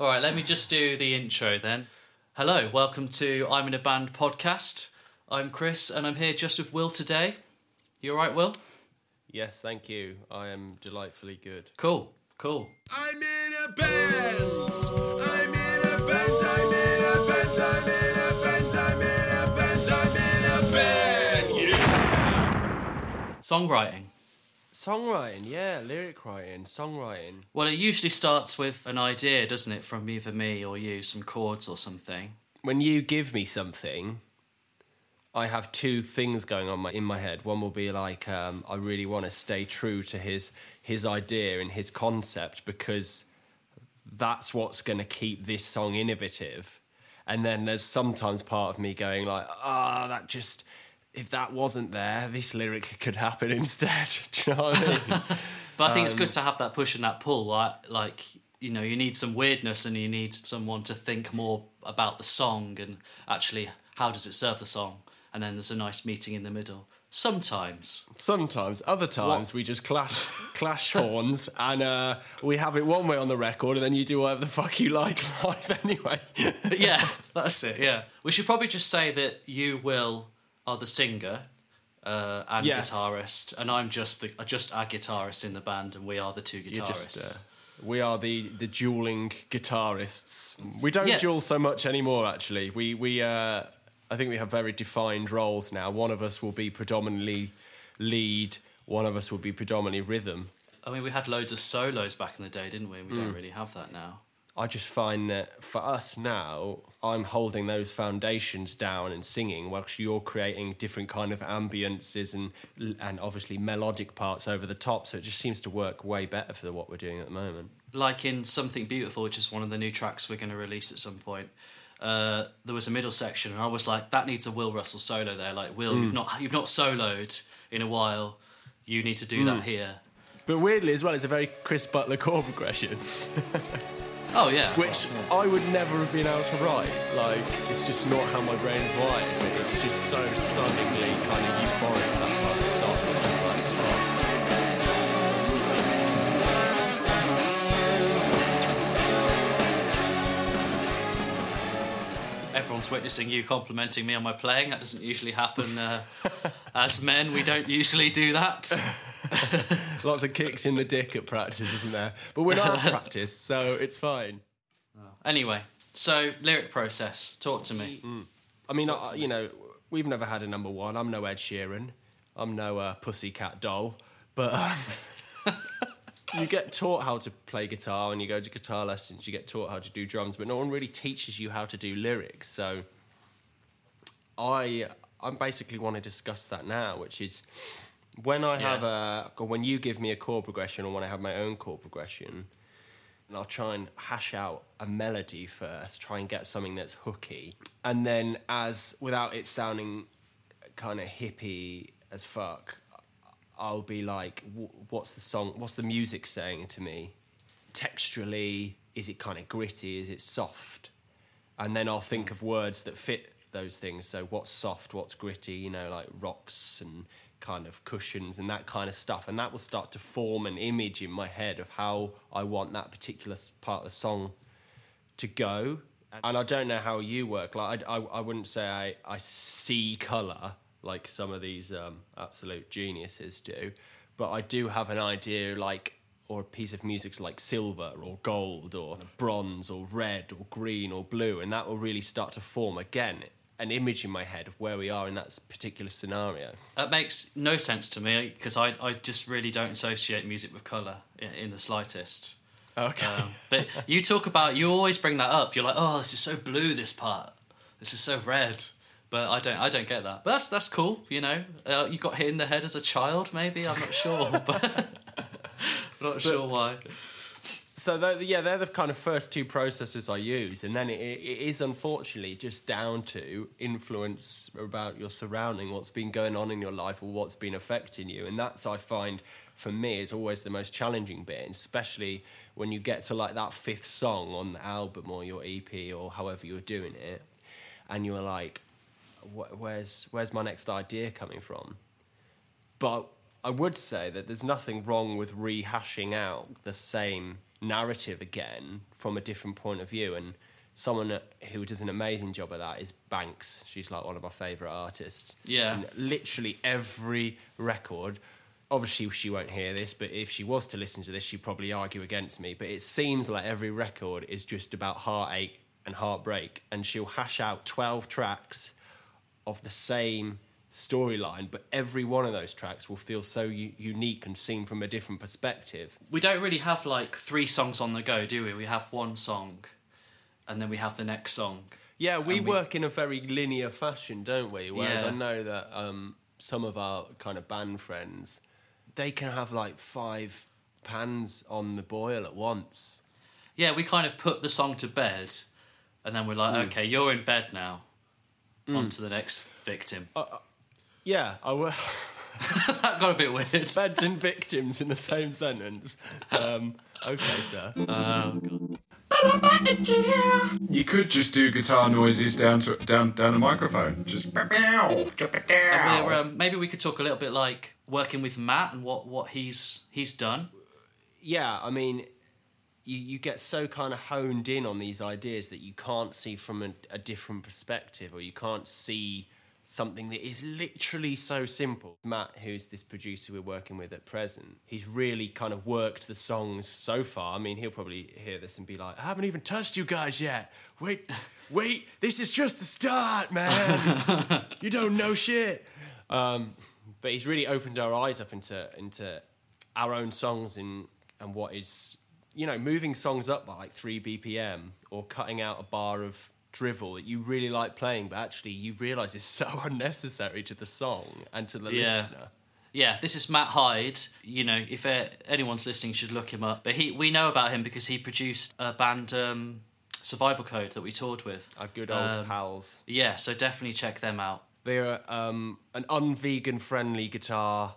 All right, let me just do the intro then. Hello, welcome to I'm in a Band podcast. I'm Chris and I'm here just with Will today. You all right, Will? Yes, thank you. I am delightfully good. Cool, cool. I'm in a band. I'm in a band. I'm in a band. I'm in a band. I'm in a band. I'm in a band. Yeah. Songwriting. Songwriting, yeah, lyric writing, songwriting. Well, it usually starts with an idea, doesn't it, from either me or you, some chords or something. When you give me something, I have two things going on my, in my head. One will be like, um, I really want to stay true to his his idea and his concept because that's what's going to keep this song innovative. And then there's sometimes part of me going like, ah, that just if that wasn't there, this lyric could happen instead. Do you know what I mean? But I think it's good to have that push and that pull. Like, like you know, you need some weirdness and you need someone to think more about the song and actually how does it serve the song. And then there's a nice meeting in the middle. Sometimes. Sometimes, other times we just clash clash horns and uh, we have it one way on the record, and then you do whatever the fuck you like live anyway. Yeah, that's it. Yeah, we should probably just say that you will are the singer uh, and Yes. guitarist, and I'm just the just our guitarist in the band, and we are the two guitarists. just, uh, we are the the dueling guitarists. We don't Yeah. duel so much anymore. Actually, we we uh, I think we have very defined roles now. One of us will be predominantly lead. One of us will be predominantly rhythm. I mean, we had loads of solos back in the day, didn't we? We Mm. don't really have that now. I just find that for us now, I'm holding those foundations down and singing, whilst you're creating different kind of ambiences and and obviously melodic parts over the top. So it just seems to work way better for what we're doing at the moment. like in Something Beautiful, which is one of the new tracks we're going to release at some point. Uh, there was a middle section, and I was like, "That needs a Will Russell solo there." Like, Will, Hmm. you've not you've not soloed in a while. You need to do Hmm. that here. But weirdly as well, it's a very Chris Butler chord progression, Oh yeah, which I would never have been able to write. Like it's just not how my brain's wired. But it's just so stunningly kind of euphoric that part of the song. Just like, oh. everyone's witnessing you complimenting me on my playing. That doesn't usually happen. Uh, as men, we don't usually do that. Lots of kicks in the dick at practice, isn't there? But we're not at practice, so it's fine. Anyway, so lyric process. Talk to me. I mean, I, you know, we've never had a number one. I'm no Ed Sheeran. I'm no uh, Pussycat Doll. But um, you get taught how to play guitar and you go to guitar lessons. You get taught how to do drums, but no one really teaches you how to do lyrics. So I, I basically want to discuss that now, which is when I have a, or when you give me a chord progression, or when I have my own chord progression. And I'll try and hash out a melody first, try and get something that's hooky. And then, as without it sounding kind of hippie as fuck, I'll be like, "Wh- what's the song, what's the music saying to me? Texturally, is it kind of gritty? Is it soft? And then I'll think of words that fit those things. So, what's soft, what's gritty, you know, like rocks and kind of cushions and that kind of stuff. And that will start to form an image in my head of how I want that particular part of the song to go. And I don't know how you work. Like, I, I, I wouldn't say I, I see colour like some of these um, absolute geniuses do, but I do have an idea, like, or a piece of music's like silver or gold or bronze or red or green or blue, and that will really start to form again an image in my head of where we are in that particular scenario. That makes no sense to me because I, I just really don't associate music with colour in, in the slightest. Okay. Um, but you talk about, you always bring that up. You're like, oh, this is so blue, this part. This is so red. But I don't, I don't get that. But that's that's cool, you know. Uh, you got hit in the head as a child, maybe. I'm not sure, but not sure why. So yeah, they're the kind of first two processes I use, and then it, it is unfortunately just down to influence about your surrounding, what's been going on in your life, or what's been affecting you, and that's I find for me is always the most challenging bit, especially when you get to like that fifth song on the album or your EP or however you're doing it, and you're like, "Wh- where's where's my next idea coming from? But I would say that there's nothing wrong with rehashing out the same narrative again from a different point of view. And someone who does an amazing job of that is Banks. She's like one of my favourite artists. Yeah. And literally every record. Obviously, she won't hear this, but if she was to listen to this, she'd probably argue against me. But it seems like every record is just about heartache and heartbreak, and she'll hash out 12 tracks of the same storyline, but every one of those tracks will feel so u- unique and seen from a different perspective. We don't really have like three songs on the go, do we? We have one song, and then we have the next song. Yeah, we, we- work in a very linear fashion, don't we? Whereas Yeah. I know that um, some of our kind of band friends, they can have like five pans on the boil at once. Yeah, we kind of put the song to bed, and then we're like, Hmm. okay, you're in bed now. On to the next victim. Yeah, I will. that got a bit weird. Beds and victims in the same sentence. Um, okay, sir. Oh, God. You could just do guitar noises down to down down the microphone. Just And we're, um, maybe we could talk a little bit like working with Matt and what, what he's he's done. yeah, I mean, you, you get so kind of honed in on these ideas that you can't see from a, a different perspective, or you can't see something that is literally so simple. Matt, who's this producer we're working with at present, he's really kind of worked the songs so far. I mean, he'll probably hear this and be like, I haven't even touched you guys yet. Wait, wait, this is just the start, man. you don't know shit. Um, but he's really opened our eyes up into into our own songs and and what is you know moving songs up by like three BPM or cutting out a bar of drivel that you really like playing, but actually you realise is so unnecessary to the song and to the Yeah. listener. Yeah, this is Matt Hyde. You know, if uh, anyone's listening, should look him up. But he, we know about him because he produced a band, um, Survival Code, that we toured with. Our good old Um, pals. Yeah, so definitely check them out. They're um, an un-vegan friendly guitar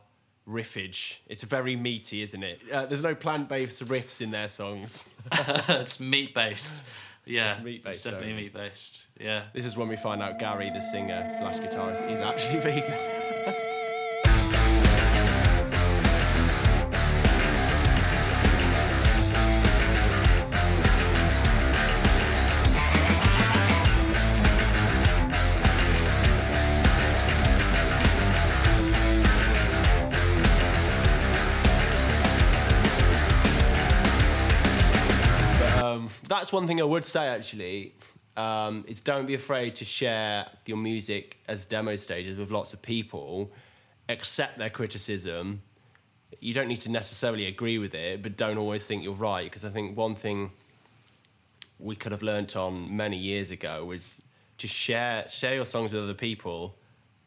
riffage. It's very meaty, isn't it? Uh, there's no plant-based riffs in their songs. it's meat based. Yeah, It's meat-based, definitely meat based. Yeah. This is when we find out Gary, the singer slash guitarist, is actually vegan. That's one thing I would say actually. Um, is don't be afraid to share your music as demo stages with lots of people. Accept their criticism. You don't need to necessarily agree with it, but don't always think you're right. Because I think one thing we could have learnt on many years ago was to share share your songs with other people,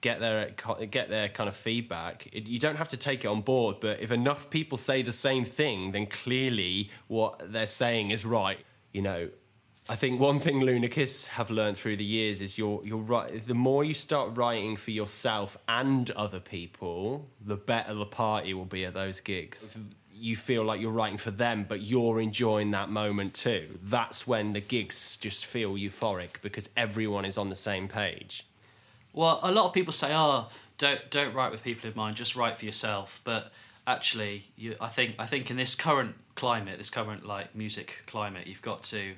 get their get their kind of feedback. It, you don't have to take it on board, but if enough people say the same thing, then clearly what they're saying is right. You know, I think one thing Lunakiss have learned through the years is you're you're right. The more you start writing for yourself and other people, the better the party will be at those gigs. You feel like you're writing for them, but you're enjoying that moment too. That's when the gigs just feel euphoric because everyone is on the same page. Well, a lot of people say, "Oh, don't don't write with people in mind. Just write for yourself." But actually, you, I think I think in this current climate, this current like music climate, you've got to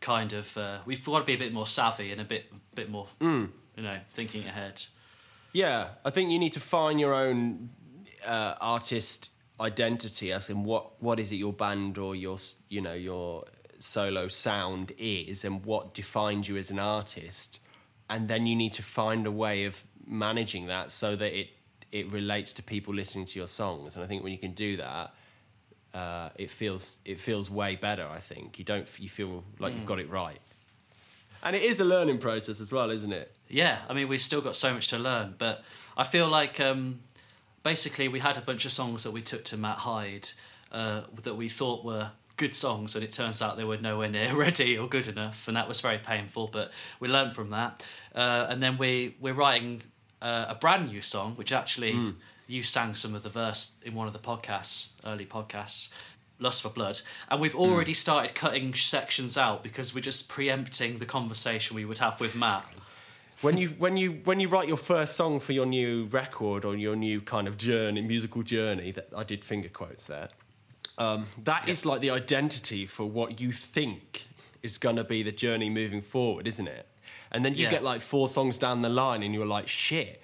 kind of uh, we've got to be a bit more savvy and a bit bit more, you know, thinking ahead. Yeah, I think you need to find your own uh, artist identity, as in what what is it your band or your you know your solo sound is, and what defines you as an artist, and then you need to find a way of managing that so that it it relates to people listening to your songs. And I think when you can do that. Uh, it feels it feels way better. I think you don't you feel like you've got it right, and it is a learning process as well, isn't it? Yeah, I mean, we've still got so much to learn, but I feel like um, basically we had a bunch of songs that we took to Matt Hyde uh, that we thought were good songs, and it turns out they were nowhere near ready or good enough, and that was very painful. But we learned from that, uh, and then we we're writing uh, a brand new song, which actually you sang some of the verse in one of the podcasts, early podcasts. Lust for Blood, and we've already started cutting sections out because we're just preempting the conversation we would have with Matt. when you when you when you write your first song for your new record or your new kind of journey musical journey that I did finger quotes there Um, that is like the identity for what you think is going to be the journey moving forward, isn't it? And then you Yeah. get like four songs down the line, and you're like, shit,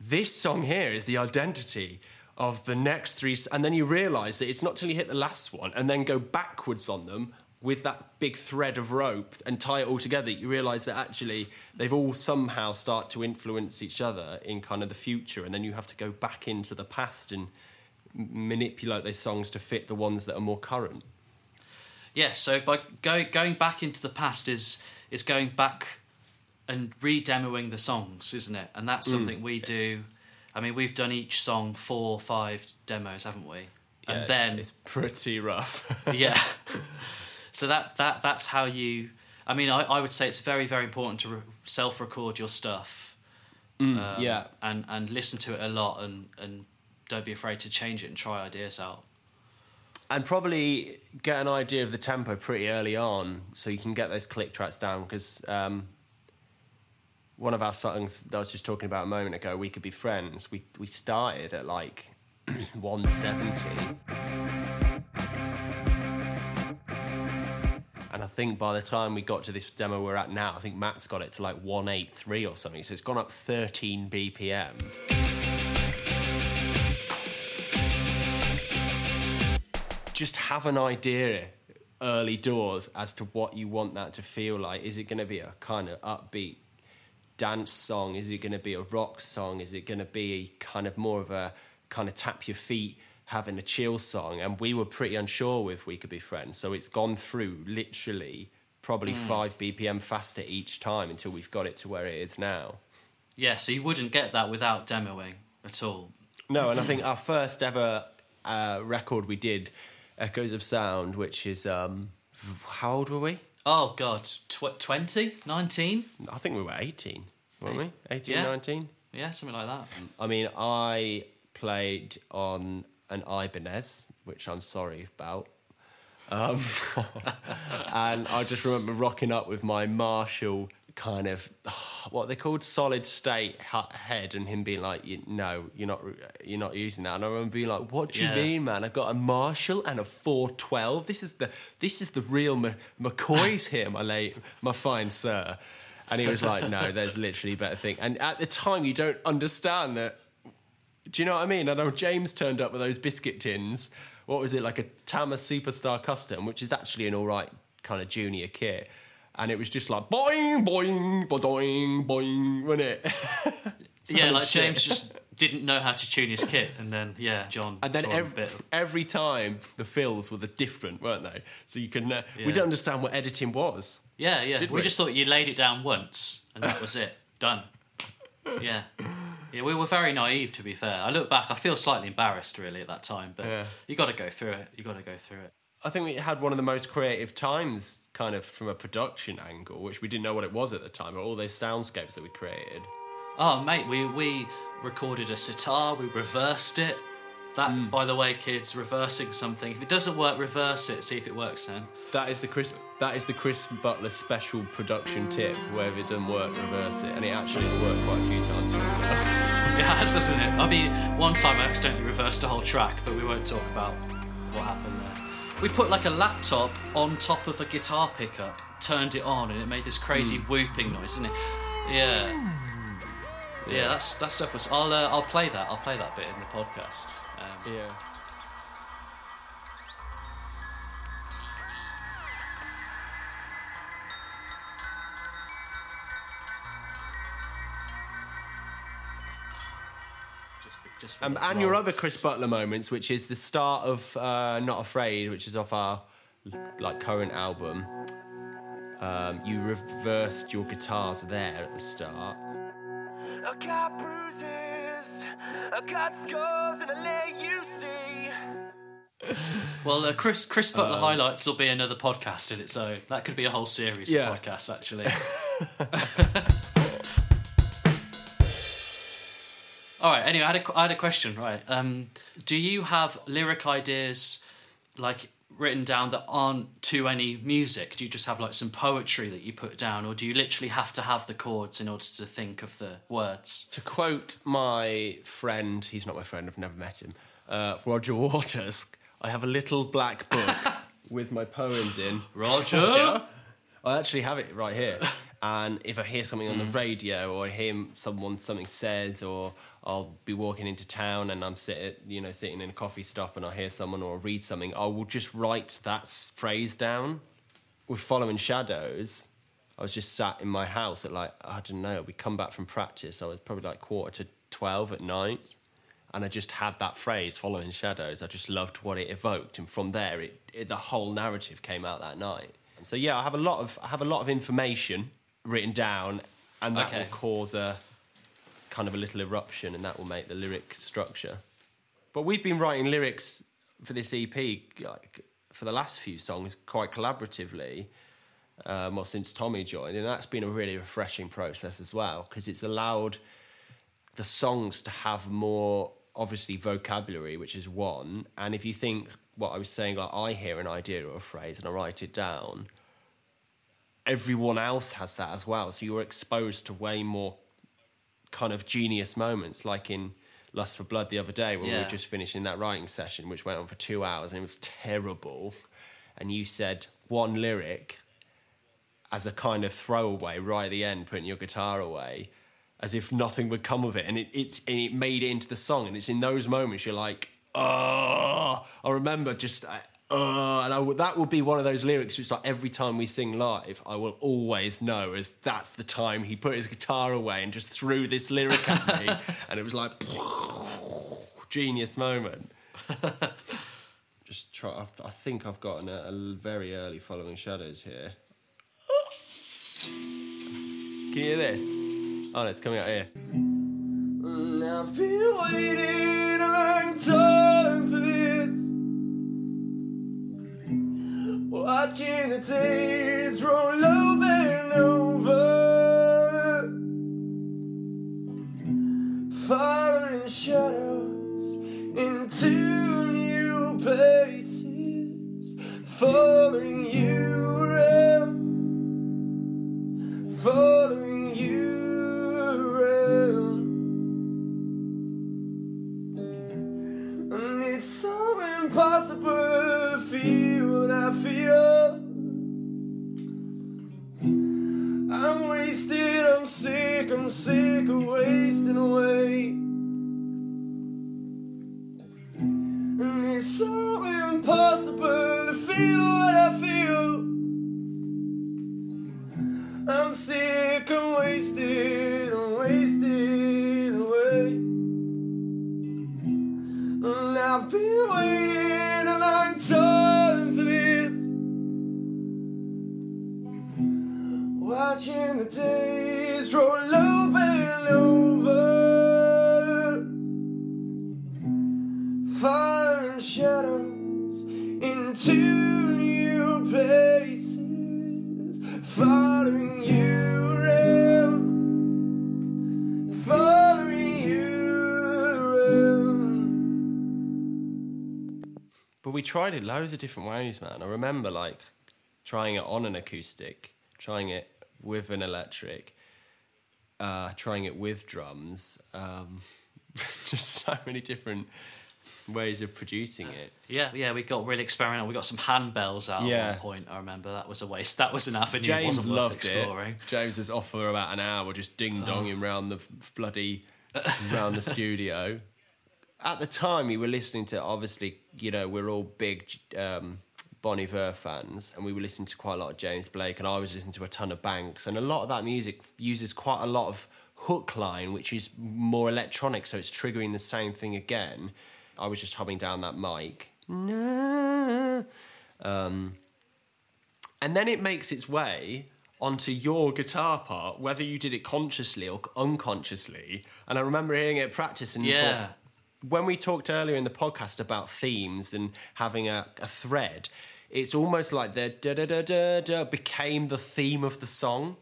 this song here is the identity of the next three. And then you realize that it's not till you hit the last one and then go backwards on them with that big thread of rope and tie it all together. You realize that actually they've all somehow start to influence each other in kind of the future. And then you have to go back into the past and manipulate those songs to fit the ones that are more current. Yeah, so by go, going back into the past is is going back and re-demoing the songs, isn't it? And Mm. that's something we do. I mean, we've done each song four or five demos, haven't we? Yeah, and it's- then it's pretty rough. yeah. So that that that's how you. I mean, I, I would say it's very very important to re- self-record your stuff. um, yeah. And and listen to it a lot and and don't be afraid to change it and try ideas out. and probably get an idea of the tempo pretty early on so you can get those click tracks down because um, one of our songs that I was just talking about a moment ago, We Could Be Friends, we, we started at like 170. And I think by the time we got to this demo we're at now, I think Matt's got it to like 183 or something. So it's gone up 13 BPM. just have an idea early doors as to what you want that to feel like. Is it going to be a kind of upbeat dance song? Is it going to be a rock song? Is it going to be kind of more of a kind of tap your feet, having a chill song? And we were pretty unsure if We Could Be Friends. So it's gone through literally probably five BPM faster each time until we've got it to where it is now. Yeah, so you wouldn't get that without demoing at all. No, and I think our first ever uh, record we did, Echoes of Sound, which is um, how old were we? Oh God, Tw- 20, 19? I think we were 18, weren't we? 18, Yeah. 19? Yeah, something like that. I mean, I played on an Ibanez, which I'm sorry about. Um, and I just remember rocking up with my Marshall kind of what they called? Solid state head and him being like no you're not you're not using that. And I remember being like what do you Yeah. mean man? I've got a Marshall and a 412 this is the this is the real M- McCoys here my late my fine sir. And he was like no there's literally a better thing. And at the time you don't understand that do you know what I mean? I know James turned up with those biscuit tins. What was it like a Tama Superstar Custom, which is actually an all right kind of junior kit, and it was just like boing boing boing boing, wasn't it? yeah, like shit. James just didn't know how to tune his kit, and then yeah, John. And then every, bit. of- every time the fills were the different, weren't they? So you can uh, Yeah. we don't understand what editing was. yeah, yeah. We, we? just thought you laid it down once, and that was it. Done. Yeah. Yeah, we were very naive to be fair. I look back, I feel slightly embarrassed really at that time, but Yeah. you got to go through it. You got to go through it. I think we had one of the most creative times, kind of from a production angle, which we didn't know what it was at the time, but all those soundscapes that we created. Oh, mate, we we recorded a sitar. We reversed it. That, Hmm. by the way, kids, reversing something. If it doesn't work, reverse it. See if it works then. That is the Chris. That is the Chris Butler special production tip. Where if it doesn't work, reverse it, and it actually has worked quite a few times for us. It has, doesn't it? I mean, one time I accidentally reversed a whole track, but we won't talk about what happened there. We put like a laptop on top of a guitar pickup, turned it on, and it made this crazy whooping noise, didn't it? Yeah. Yeah, that's that stuff was. I'll uh, I'll play that. I'll play that bit in the podcast. Um, yeah. Just just Um, the and your other Chris Butler moments, which is the start of uh, Not Afraid, which is off our like current album. Um, you reversed your guitars there at the start. I got bruises, I got scars, and I let you see. Well, uh, Chris Chris Butler highlights will be another podcast in its own. That could be a whole series Yeah. of podcasts, actually. All right. Anyway, I had a, I had a question. Right. Um, do you have lyric ideas like written down that aren't to any music? Do you just have like some poetry that you put down, or do you literally have to have the chords in order to think of the words? To quote my friend, he's not my friend, I've never met him, uh, Roger Waters, I have a little black book with my poems in. Roger. Roger. I actually have it right here. And if I hear something on the Mm. radio or I hear someone something says, or I'll be walking into town and I'm sitting, you know, sitting in a coffee stop and I hear someone or read something, I will just write that phrase down. With following shadows, I was just sat in my house at like I don't know. We come back from practice. I was probably like quarter to twelve at night, and I just had that phrase "following shadows." I just loved what it evoked, and from there, it, it the whole narrative came out that night. So yeah, I have a lot of I have a lot of information written down, and that Okay. will cause a kind of a little eruption, and that will make the lyric structure. But we've been writing lyrics for this EP like, for the last few songs quite collaboratively um, well, since Tommy joined, and that's been a really refreshing process as well because it's allowed the songs to have more obviously vocabulary, which is one. And if you think what I was saying, like I hear an idea or a phrase and I write it down, everyone else has that as well. So you're exposed to way more kind of genius moments, like in Lust for Blood the other day when we were just finishing that writing session, which went on for two hours and it was terrible. And you said one lyric as a kind of throwaway right at the end, putting your guitar away, as if nothing would come of it, and it it, and it made it into the song. And it's in those moments you're like, oh, I remember just. Uh, uh, and I would, that will be one of those lyrics which, like, every time we sing live, I will always know as that's the time he put his guitar away and just threw this lyric at me, and it was like genius moment. Just try. I, I think I've gotten a, a very early following shadows here. Can you hear this? Oh, no, it's coming out here. Days roll over and over. Following shadows into new places. Following you around following you around. And it's so impossible to feel Watching the days roll over and over. And shadows into new places. Following you around. Following you around. But we tried it loads of different ways, man. I remember like trying it on an acoustic, trying it with an electric, uh, trying it with drums. Um, just so many different ways of producing it. Yeah, yeah, we got really experimental. We got some handbells out Yeah. at one point. I remember that was a waste. That was an avenue. James wasn't worth loved exploring. it. James was off for about an hour, just ding donging round the bloody round the studio. At the time, we were listening to obviously, you know, we're all big um, Bon Iver fans, and we were listening to quite a lot of James Blake, and I was listening to a ton of Banks, and a lot of that music uses quite a lot of hook line, which is more electronic, so it's triggering the same thing again. I was just humming down that mic. Um, and then it makes its way onto your guitar part, whether you did it consciously or unconsciously. And I remember hearing it practice and Yeah. thought, when we talked earlier in the podcast about themes and having a, a thread, it's almost like the da da da da da became the theme of the song.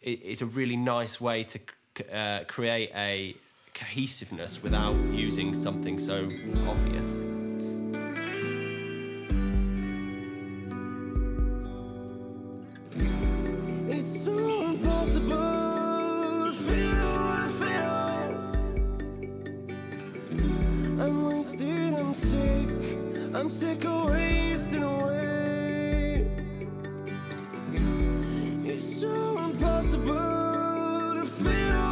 It, it's a really nice way to uh, create a cohesiveness without using something so obvious. I'm sick of wasting away. It's so impossible to feel.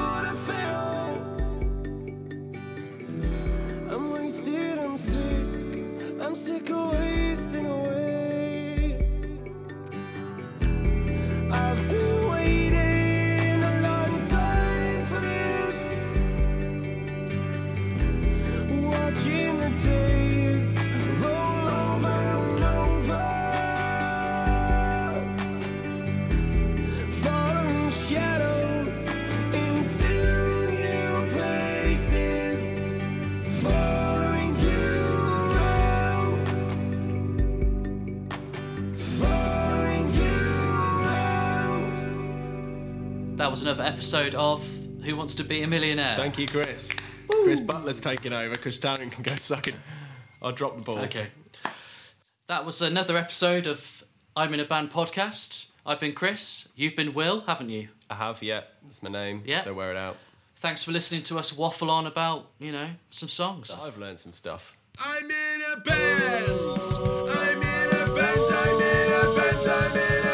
that was another episode of Who Wants to Be a Millionaire. Thank you, Chris. Woo. Chris Butler's taking over. Chris Tarrant can go suck it. I'll drop the ball. Okay. That was another episode of I'm in a Band podcast. I've been Chris. You've been Will, haven't you? I have, yeah. It's my name. Yeah. Don't wear it out. Thanks for listening to us waffle on about, you know, some songs. I've learned some stuff. I'm in a band. I'm in a band. I'm in a band. I'm in a band.